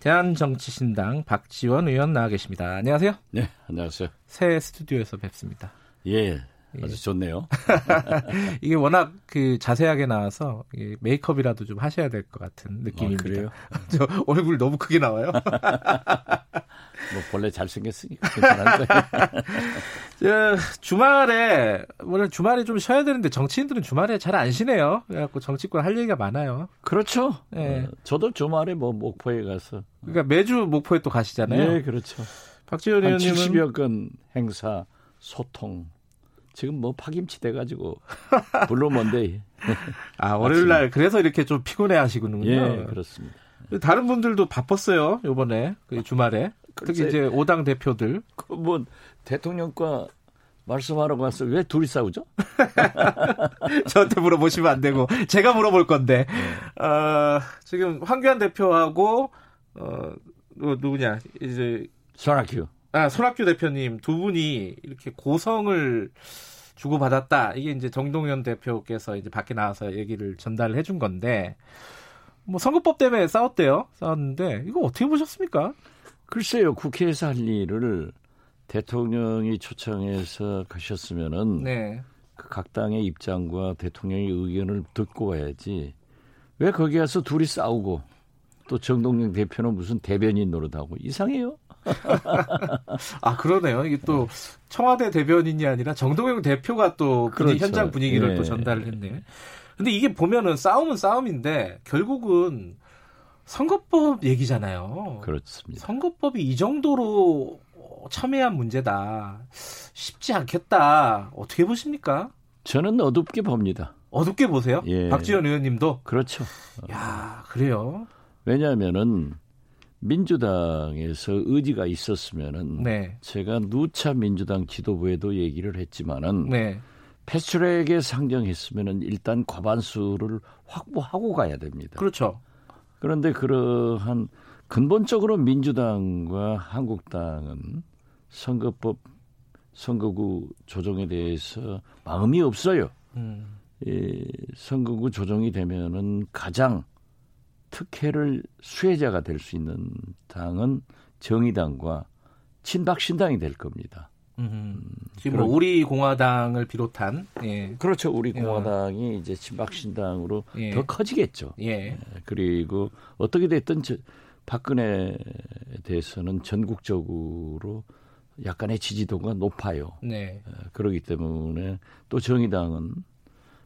대한정치신당 박지원 의원 나와 계십니다. 안녕하세요. 네, 안녕하세요. 새 스튜디오에서 뵙습니다. 예, 아주 예. 좋네요. 이게 워낙 그 자세하게 나와서 메이크업이라도 좀 하셔야 될 것 같은 느낌입니다. 아, 그래요? 저 얼굴 너무 크게 나와요. 뭐 본래 잘생겼으니까 괜찮은 거예요. 주말에 원래 주말에 좀 쉬어야 되는데 정치인들은 주말에 잘 안 쉬네요. 그래갖고 정치권 할 얘기가 많아요. 그렇죠. 네. 어, 저도 주말에 뭐 목포에 가서 그러니까 매주 목포에 또 가시잖아요. 네, 그렇죠. 박지원 의원님은 70여 건 행사 소통 지금 뭐 파김치 돼가지고 blue Monday. 아 월요일 날 그래서 이렇게 좀 피곤해 하시군요. 예, 그렇습니다. 다른 분들도 바빴어요 요번에 그 주말에 특히 이제 오당 대표들. 그 뭐 대통령과 말씀하러 가서 왜 둘이 싸우죠? 저한테 물어보시면 안 되고 제가 물어볼 건데 네. 어, 지금 황교안 대표하고 어 누구냐 이제 손학규 아 손학규 대표님 두 분이 이렇게 고성을 주고받았다 이게 이제 정동현 대표께서 이제 밖에 나와서 얘기를 전달을 해준 건데 뭐 선거법 때문에 싸웠대요 싸웠는데 이거 어떻게 보셨습니까? 글쎄요, 국회에서 할 일을 대통령이 초청해서 가셨으면은 네. 그각 당의 입장과 대통령의 의견을 듣고 와야지. 왜 거기 가서 둘이 싸우고 또 정동영 대표는 무슨 대변인 노릇하고 이상해요. 아 그러네요. 이게 또 청와대 대변인이 아니라 정동영 대표가 또 그렇죠. 현장 분위기를 예. 또 전달을 했네. 근데 이게 보면은 싸움은 싸움인데 결국은 선거법 얘기잖아요. 그렇습니다. 선거법이 이 정도로 첨예한 문제다. 쉽지 않겠다. 어떻게 보십니까? 저는 어둡게 봅니다. 어둡게 보세요? 예. 박지원 의원님도? 그렇죠. 야, 그래요? 왜냐하면은 민주당에서 의지가 있었으면은 네. 제가 누차 민주당 지도부에도 얘기를 했지만은 네. 패스트트랙에 상정했으면은 일단 과반수를 확보하고 가야 됩니다. 그렇죠. 그런데 그러한 근본적으로 민주당과 한국당은 선거법 선거구 조정에 대해서 마음이 없어요. 음. 이 선거구 조정이 되면은 가장 특혜를 수혜자가 될 수 있는 당은 정의당과 친박신당이 될 겁니다. 음, 지금 뭐 우리 공화당을 비롯한 예. 그렇죠. 우리 예. 공화당이 예. 이제 친박신당으로 예. 더 커지겠죠. 예. 예. 그리고 어떻게 됐든 저, 박근혜에 대해서는 전국적으로 약간의 지지도가 높아요. 네. 그러기 때문에 또 정의당은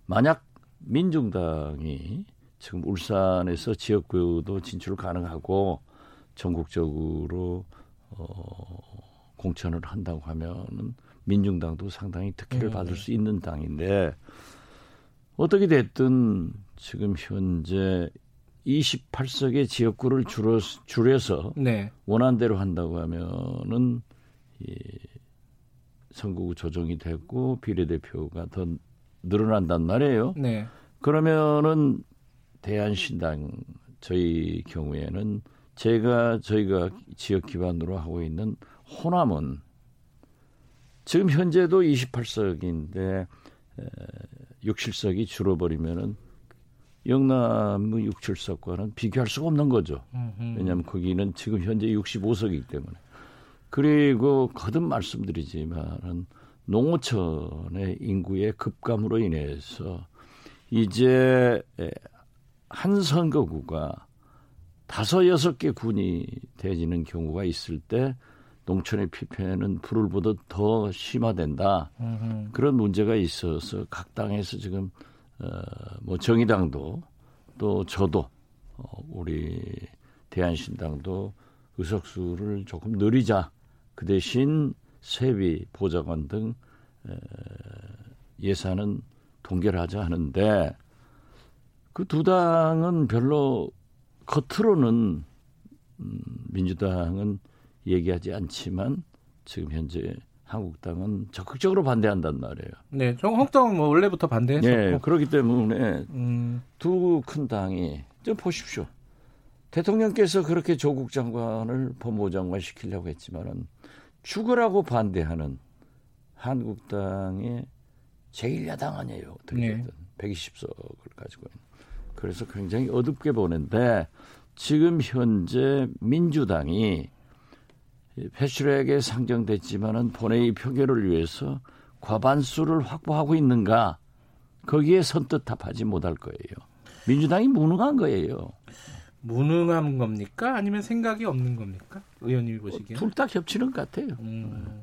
만약 민중당이 지금 울산에서 지역구도 진출 가능하고 전국적으로 어 공천을 한다고 하면은 민중당도 상당히 특혜를 네. 받을 수 있는 당인데 어떻게 됐든 지금 현재 28석의 지역구를 줄여, 줄여서 네. 원한대로 한다고 하면은 이 선거구 조정이 됐고 비례대표가 더 늘어난단 말이에요. 네. 그러면은 대한신당 저희 경우에는 제가 저희가 지역 기반으로 하고 있는 호남은 지금 현재도 28석인데 6, 7석이 줄어버리면은 영남의 6, 7석과는 비교할 수가 없는 거죠. 왜냐하면 거기는 지금 현재 65석이기 때문에. 그리고 거듭 말씀드리지만은 농어촌의 인구의 급감으로 인해서 이제 한 선거구가 다섯 여섯 개 군이 되지는 경우가 있을 때 농촌의 피폐는 불을 보듯 더 심화된다. 음흠. 그런 문제가 있어서 각 당에서 지금 어, 뭐 정의당도 또 저도 어, 우리 대한신당도 의석수를 조금 늘리자. 그 대신 세비 보좌관 등 에, 예산은 동결하자 하는데 그 두 당은 별로 겉으로는 음, 민주당은 얘기하지 않지만 지금 현재 한국당은 적극적으로 반대한단 말이에요. 네, 한국당은 뭐 원래부터 반대했었고. 네, 그렇기 때문에 음. 두큰 당이 좀 보십시오. 대통령께서 그렇게 조국 장관을 법무장관 시키려고 했지만은 죽으라고 반대하는 한국당의 제1야당 아니에요. 어떻게 네. 120석을 가지고 있는. 그래서 굉장히 어둡게 보는데 지금 현재 민주당이 패슐에게 상정됐지만은 본회의 표결을 위해서 과반수를 확보하고 있는가 거기에 선뜻 답하지 못할 거예요. 민주당이 무능한 거예요. 무능한 겁니까? 아니면 생각이 없는 겁니까? 의원님이 보시기에 둘 다 겹치는 것 같아요. 음,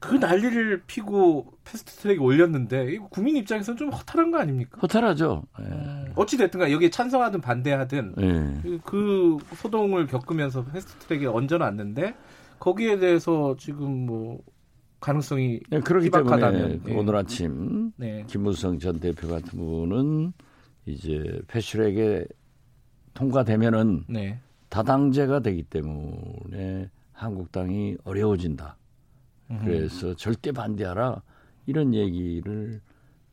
그 난리를 피고 패스트트랙에 올렸는데 국민 입장에서는 좀 허탈한 거 아닙니까? 허탈하죠. 네. 음, 어찌 됐든가 여기에 찬성하든 반대하든 네. 그 소동을 겪으면서 패스트트랙에 얹어놨는데 거기에 대해서 지금 뭐 가능성이 네, 그렇기 때문에 네. 오늘 아침 네. 김무성 전 대표 같은 분은 이제 패스트트랙에 통과되면은 네. 다당제가 되기 때문에 한국당이 어려워진다. 그래서 절대 반대하라 이런 얘기를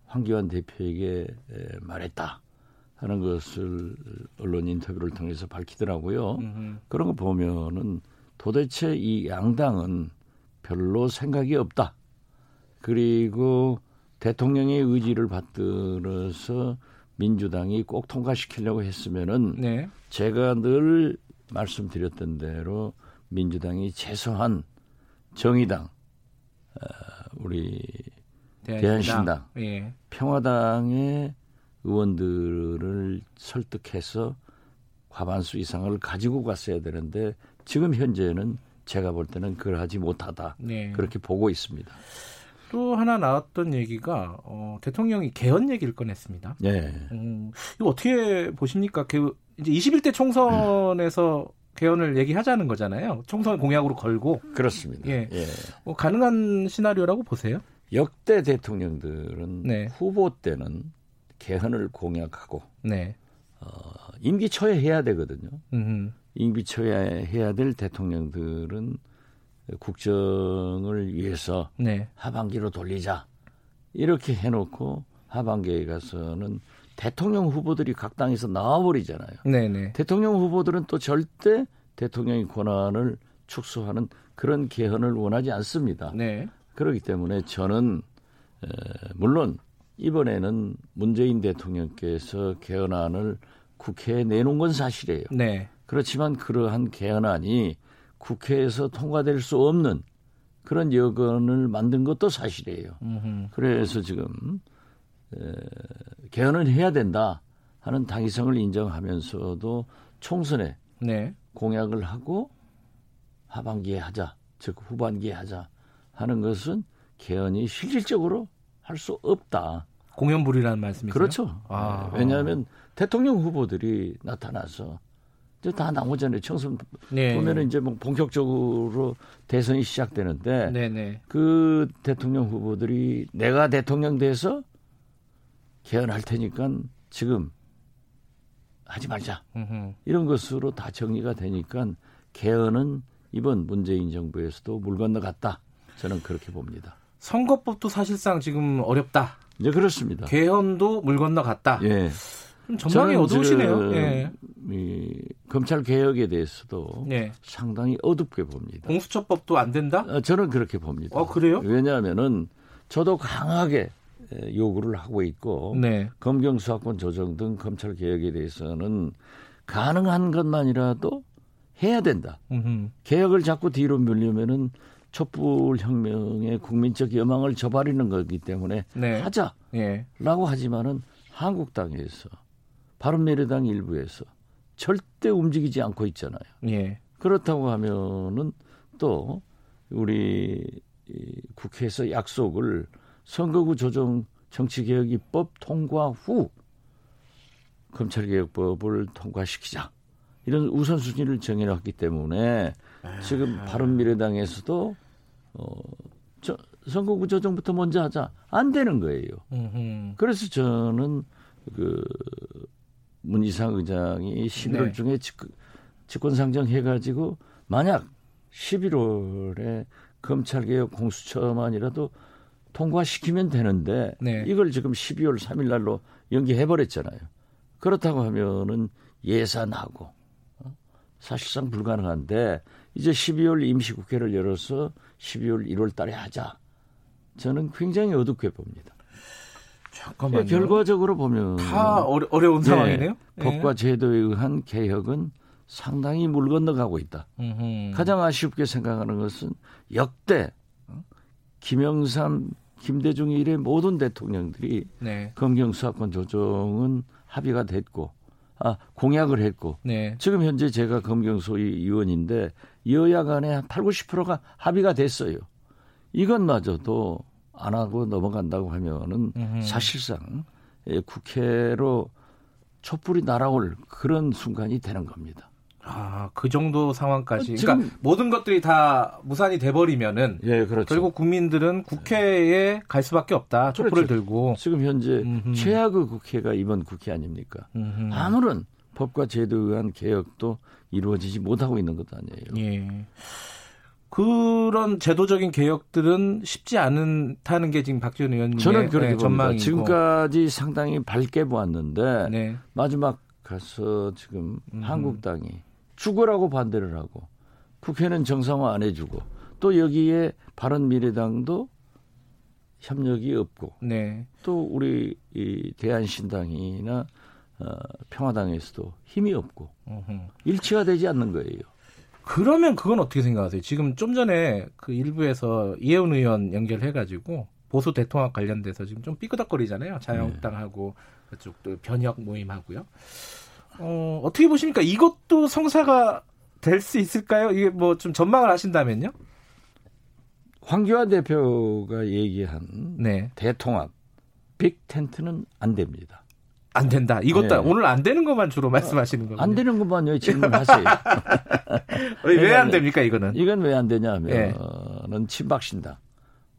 황교안 대표에게 말했다 하는 것을 언론 인터뷰를 통해서 밝히더라고요. 음흠. 그런 거 보면은 도대체 이 양당은 별로 생각이 없다. 그리고 대통령의 의지를 받들어서 민주당이 꼭 통과시키려고 했으면은 네. 제가 늘 말씀드렸던 대로 민주당이 최소한 정의당, 어, 우리 대한신당, 대한신당 예. 평화당의 의원들을 설득해서 과반수 이상을 가지고 갔어야 되는데 지금 현재는 제가 볼 때는 그걸 하지 못하다 네. 그렇게 보고 있습니다. 또 하나 나왔던 얘기가 어, 대통령이 개헌 얘기를 꺼냈습니다. 네. 음, 이거 어떻게 보십니까? 그 이제 21대 총선에서 개헌을 얘기하자는 거잖아요. 총선 공약으로 걸고. 그렇습니다. 예. 예. 뭐 가능한 시나리오라고 보세요? 역대 대통령들은 네. 후보 때는 개헌을 공약하고 네. 어, 임기 초에 해야 되거든요. 음흠. 임기 초에 해야 될 대통령들은 국정을 위해서 네. 하반기로 돌리자 이렇게 해놓고 하반기에 가서는 대통령 후보들이 각 당에서 나와버리잖아요. 네네. 네. 대통령 후보들은 또 절대 대통령의 권한을 축소하는 그런 개헌을 원하지 않습니다. 네. 그렇기 때문에 저는 에, 물론 이번에는 문재인 대통령께서 개헌안을 국회에 내놓은 건 사실이에요. 네. 그렇지만 그러한 개헌안이 국회에서 통과될 수 없는 그런 여건을 만든 것도 사실이에요. 음흠. 그래서 지금 에, 개헌을 해야 된다 하는 당위성을 인정하면서도 총선에 네. 공약을 하고 하반기에 하자, 즉 후반기에 하자 하는 것은 개헌이 실질적으로 할 수 없다. 공연불이라는 말씀이세요? 그렇죠. 아. 네. 왜냐하면 대통령 후보들이 나타나서 이제 다 나오잖아요. 청선 네. 보면은 이제 뭐 본격적으로 대선이 시작되는데 네네. 네. 그 대통령 후보들이 내가 대통령 돼서 개헌할 테니까 지금 하지 말자 음흠. 이런 것으로 다 정리가 되니까 개헌은 이번 문재인 정부에서도 물 건너갔다. 저는 그렇게 봅니다. 선거법도 사실상 지금 어렵다. 네, 그렇습니다. 개헌도 물 건너갔다. 예. 전망이 어두우시네요. 예. 이 검찰 개혁에 대해서도 예. 상당히 어둡게 봅니다. 공수처법도 안 된다? 어, 저는 그렇게 봅니다. 어, 그래요? 왜냐하면은 저도 강하게 요구를 하고 있고 네. 검경 수사권 조정 등 검찰 개혁에 대해서는 가능한 것만이라도 해야 된다. 음흠. 개혁을 자꾸 뒤로 밀려면은 촛불 혁명의 국민적 여망을 저버리는 거기 때문에 네. 하자라고 예. 하지만은 한국당에서 바른미래당 일부에서 절대 움직이지 않고 있잖아요. 예. 그렇다고 하면은 또 우리 국회에서 약속을 선거구 조정 정치개혁 입법 통과 후 검찰개혁법을 통과시키자 이런 우선순위를 정해놨기 때문에 지금 아. 바른미래당에서도 어, 저, 선거구 조정부터 먼저 하자 안 되는 거예요. 그래서 저는 그 문희상 의장이 11월 네. 중에 직, 직권상정 해가지고 만약 11월에 검찰개혁 공수처만이라도 통과시키면 되는데 네. 이걸 지금 12월 3일 날로 연기해 버렸잖아요. 그렇다고 하면은 예산하고 어? 사실상 불가능한데 이제 12월 임시국회를 열어서 12월 1월 달에 하자. 저는 굉장히 어둡게 봅니다. 잠깐만요. 결과적으로 보면 다 어려, 운 네, 상황이네요. 네, 법과 제도에 의한 개혁은 상당히 물 건너가고 있다. 음흠. 가장 아쉽게 생각하는 것은 역대 어? 김영삼, 김대중 이래 모든 대통령들이 네. 검경 수사권 조정은 합의가 됐고 아, 공약을 했고 네. 지금 현재 제가 검경소위 위원인데 여야 간에 한 8, 90%가 합의가 됐어요. 이것마저도 안 하고 넘어간다고 하면은 음흠. 사실상 예, 국회로 촛불이 날아올 그런 순간이 되는 겁니다. 아, 그 정도 상황까지. 그러니까 모든 것들이 다 무산이 돼버리면은. 예, 그렇죠. 결국 국민들은 국회에 갈 수밖에 없다. 촛불을 그렇죠. 들고. 지금 현재 음흠. 최악의 국회가 이번 국회 아닙니까? 음흠. 아무런 법과 제도에 의한 개혁도 이루어지지 못하고 있는 것도 아니에요. 예. 그런 제도적인 개혁들은 쉽지 않다는 게 지금 박지원 의원님의 저는 그렇게 네, 전망이고 지금까지 상당히 밝게 보았는데 네. 마지막 가서 지금 음. 한국당이 죽으라고 반대를 하고 국회는 정상화 안 해주고 또 여기에 바른 미래당도 협력이 없고 네. 또 우리 이 대한신당이나 어, 평화당에서도 힘이 없고 으흠. 일치가 되지 않는 거예요. 그러면 그건 어떻게 생각하세요? 지금 좀 전에 그 일부에서 이혜훈 의원 연결해가지고 보수 대통합 관련돼서 지금 좀 삐끄덕거리잖아요. 자유한국당하고 네. 그쪽도 변혁 모임하고요. 어, 어떻게 보십니까? 이것도 성사가 될 수 있을까요? 이게 뭐 좀 전망을 하신다면요? 황교안 대표가 얘기한 네. 대통합 빅 텐트는 안 됩니다. 안 된다. 이것도 네. 오늘 안 되는 것만 주로 말씀하시는 거예요. 안 되는 것만요. 질문하세요. 왜 안 됩니까 이거는? 이건 왜 안 되냐면은 네. 친박 신당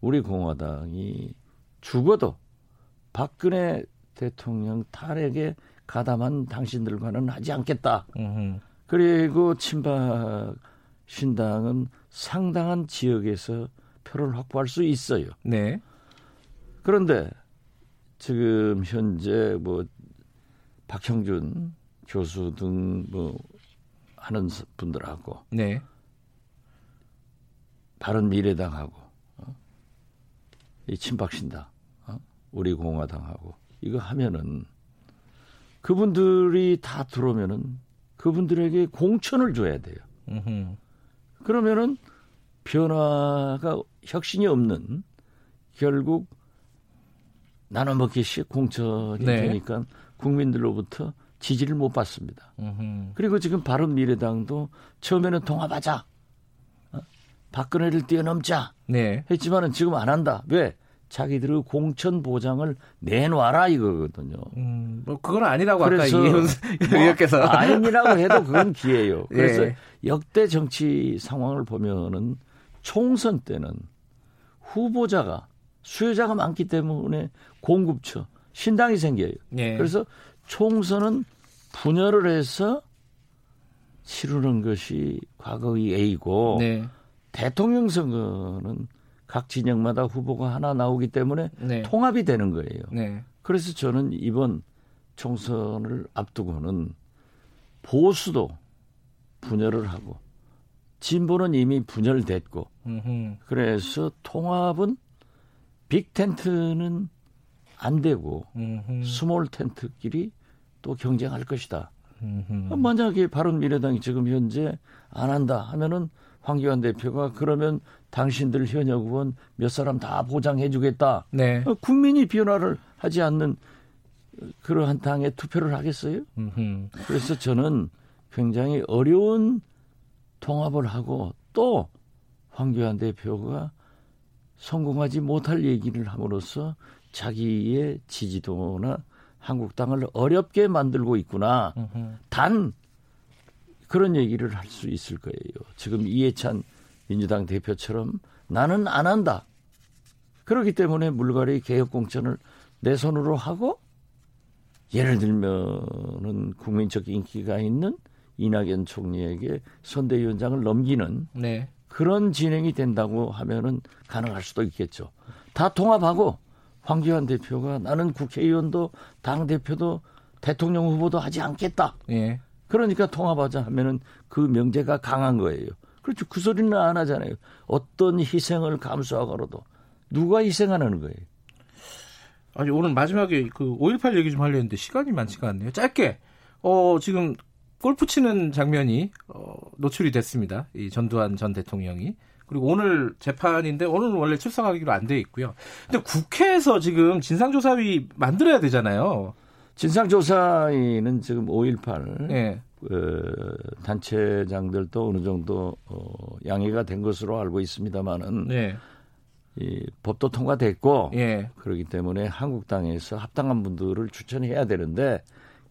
우리 공화당이 죽어도 박근혜 대통령 탈핵에 가담한 당신들과는 하지 않겠다. 음흠. 그리고 친박 신당은 상당한 지역에서 표를 확보할 수 있어요. 네. 그런데 지금 현재 뭐 박형준 교수 등 뭐 하는 분들하고 네. 바른 미래당하고 어? 이 친박신당 어? 우리 공화당하고 이거 하면은 그분들이 다 들어오면은 그분들에게 공천을 줘야 돼요. 음흠. 그러면은 변화가 혁신이 없는 결국 나눠 먹기식 공천이 네. 되니까 국민들로부터 지지를 못 받습니다. 음흠. 그리고 지금 바른 미래당도 처음에는 통합하자. 어? 박근혜를 뛰어넘자. 네. 했지만은 지금 안 한다. 왜? 자기들의 공천 보장을 내놔라 이거거든요. 음, 뭐 그건 아니라고 아까 이혜훈 뭐 의원께서 뭐 아니라고 해도 그건 기회예요. 그래서 예. 역대 정치 상황을 보면은 총선 때는 후보자가 수요자가 많기 때문에 공급처 신당이 생겨요. 예. 그래서 총선은 분열을 해서 치르는 것이 과거의 A고 네. 대통령 선거는 각 진영마다 후보가 하나 나오기 때문에 네. 통합이 되는 거예요. 네. 그래서 저는 이번 총선을 앞두고는 보수도 분열을 하고 진보는 이미 분열됐고 음흠. 그래서 통합은 big tent는 안 되고 음흠. small tent끼리 또 경쟁할 것이다. 음흠. 만약에 바른미래당이 지금 현재 안 한다 하면은 황교안 대표가 그러면 당신들 현역 의원 몇 사람 다 보장해 주겠다. 네. 어, 국민이 변화를 하지 않는 그러한 당에 투표를 하겠어요? 음흠. 그래서 저는 굉장히 어려운 통합을 하고 또 황교안 대표가 성공하지 못할 얘기를 함으로써 자기의 지지도나 한국당을 어렵게 만들고 있구나. 단 그런 얘기를 할 수 있을 거예요. 지금 이해찬 민주당 대표처럼 나는 안 한다. 그렇기 때문에 물갈이 개혁 공천을 내 손으로 하고 예를 들면은 국민적 인기가 있는 이낙연 총리에게 선대위원장을 넘기는 네. 그런 진행이 된다고 하면은 가능할 수도 있겠죠. 다 통합하고 황교안 대표가 나는 국회의원도 당 대표도 대통령 후보도 하지 않겠다. 예. 그러니까 통합하자 하면은 그 명제가 강한 거예요. 그렇죠. 그 소리는 안 하잖아요. 어떤 희생을 감수하고라도 누가 희생하는 거예요. 아니 오늘 마지막에 그 5.18 얘기 좀 하려 했는데 시간이 많지가 않네요. 짧게 어 지금 골프 치는 장면이 어, 노출이 됐습니다. 이 전두환 전 대통령이. 그리고 오늘 재판인데 오늘은 원래 출석하기로 안 돼 있고요. 근데 국회에서 지금 진상조사위 만들어야 되잖아요. 진상조사위는 지금 5.18 네. 그 단체장들도 어느 정도 어, 양해가 된 것으로 알고 있습니다만은 네. 이 법도 통과됐고 예. 그렇기 때문에 한국당에서 합당한 분들을 추천해야 되는데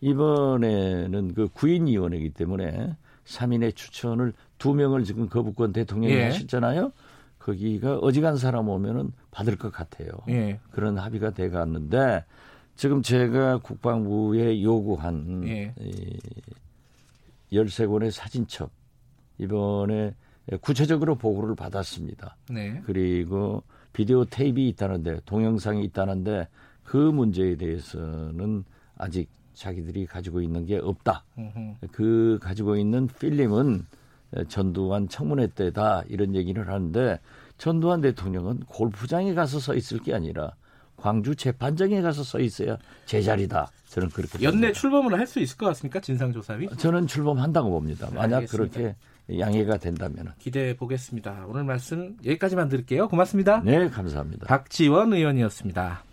이번에는 그 구인위원회이기 때문에 3인의 추천을 두 명을 지금 거부권 대통령이 예. 하셨잖아요. 거기가 어지간 사람 오면은 받을 것 같아요. 예. 그런 합의가 돼 갔는데 지금 제가 국방부에 요구한 예. 이 13권의 사진첩 이번에 구체적으로 보고를 받았습니다. 네. 그리고 비디오 테이프가 있다는데 동영상이 있다는데 그 문제에 대해서는 아직 자기들이 가지고 있는 게 없다. 그 가지고 있는 필름은 전두환 청문회 때다 이런 얘기를 하는데 전두환 대통령은 골프장에 가서 서 있을 게 아니라 광주 재판장에 가서 서 있어야 제자리다. 저는 그렇게 연내 봅니다. 출범을 할 수 있을 것 같습니까? 진상조사위? 저는 출범한다고 봅니다. 만약 알겠습니다. 그렇게 양해가 된다면 기대해 보겠습니다. 오늘 말씀 여기까지만 드릴게요. 고맙습니다. 네, 감사합니다. 박지원 의원이었습니다.